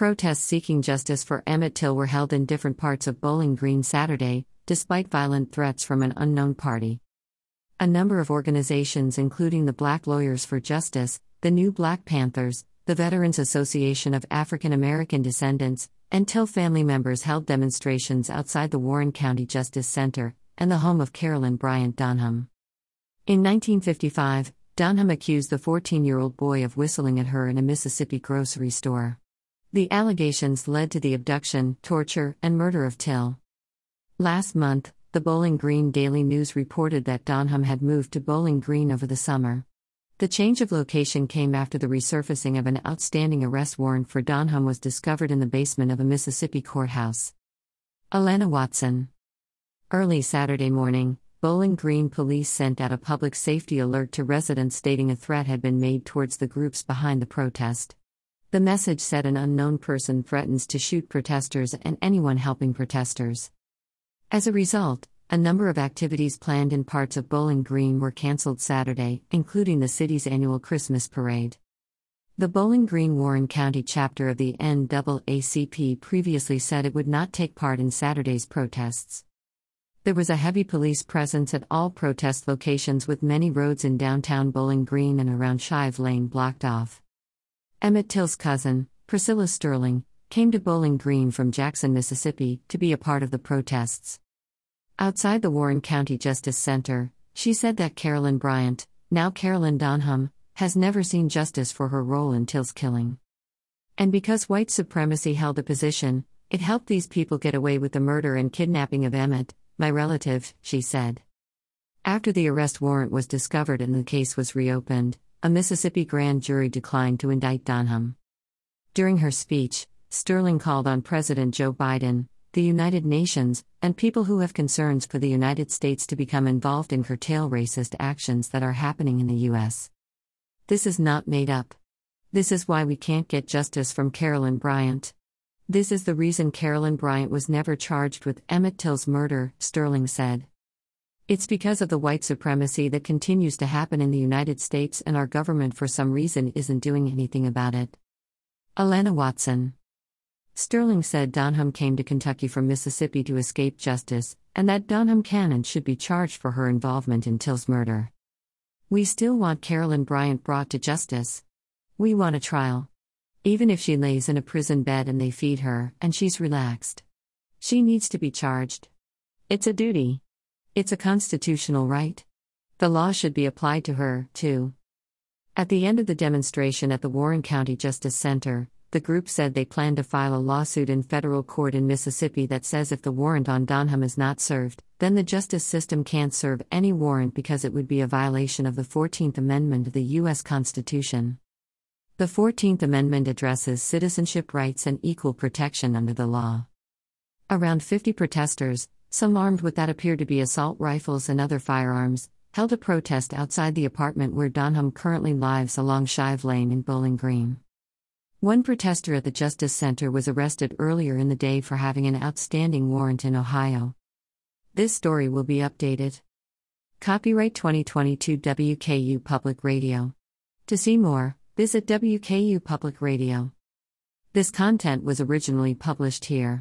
Protests seeking justice for Emmett Till were held in different parts of Bowling Green Saturday, despite violent threats from an unknown party. A number of organizations, including the Black Lawyers for Justice, the New Black Panthers, the Veterans Association of African American Descendants, and Till family members held demonstrations outside the Warren County Justice Center and the home of Carolyn Bryant Donham. In 1955, Donham accused the 14 year old boy of whistling at her in a Mississippi grocery store. The allegations led to the abduction, torture, and murder of Till. Last month, the Bowling Green Daily News reported that Donham had moved to Bowling Green over the summer. The change of location came after the resurfacing of an outstanding arrest warrant for Donham was discovered in the basement of a Mississippi courthouse. Alana Watson. Early Saturday morning, Bowling Green police sent out a public safety alert to residents stating a threat had been made towards the groups behind the protest. The message said an unknown person threatens to shoot protesters and anyone helping protesters. As a result, a number of activities planned in parts of Bowling Green were cancelled Saturday, including the city's annual Christmas parade. The Bowling Green Warren County chapter of the NAACP previously said it would not take part in Saturday's protests. There was a heavy police presence at all protest locations with many roads in downtown Bowling Green and around Shive Lane blocked off. Emmett Till's cousin, Priscilla Sterling, came to Bowling Green from Jackson, Mississippi, to be a part of the protests. Outside the Warren County Justice Center, she said that Carolyn Bryant, now Carolyn Donham, has never seen justice for her role in Till's killing. And because white supremacy held a position, it helped these people get away with the murder and kidnapping of Emmett, my relative, she said. After the arrest warrant was discovered and the case was reopened, a Mississippi grand jury declined to indict Donham. During her speech, Sterling called on President Joe Biden, the United Nations, and people who have concerns for the United States to become involved in curtail racist actions that are happening in the U.S. This is not made up. This is why we can't get justice from Carolyn Bryant. This is the reason Carolyn Bryant was never charged with Emmett Till's murder, Sterling said. It's because of the white supremacy that continues to happen in the United States, and our government, for some reason, isn't doing anything about it. Alana Watson. Sterling said Donham came to Kentucky from Mississippi to escape justice, and that Donham Cannon should be charged for her involvement in Till's murder. We still want Carolyn Bryant brought to justice. We want a trial. Even if she lays in a prison bed and they feed her, and she's relaxed. She needs to be charged. It's a duty. It's a constitutional right. The law should be applied to her, too. At the end of the demonstration at the Warren County Justice Center, the group said they plan to file a lawsuit in federal court in Mississippi that says if the warrant on Donham is not served, then the justice system can't serve any warrant because it would be a violation of the 14th Amendment of the U.S. Constitution. The 14th Amendment addresses citizenship rights and equal protection under the law. Around 50 protesters, some armed with that appear to be assault rifles and other firearms, held a protest outside the apartment where Donham currently lives along Shive Lane in Bowling Green. One protester at the Justice Center was arrested earlier in the day for having an outstanding warrant in Ohio. This story will be updated. Copyright 2022 WKU Public Radio. To see more, Visit WKU Public Radio. This content was originally published here.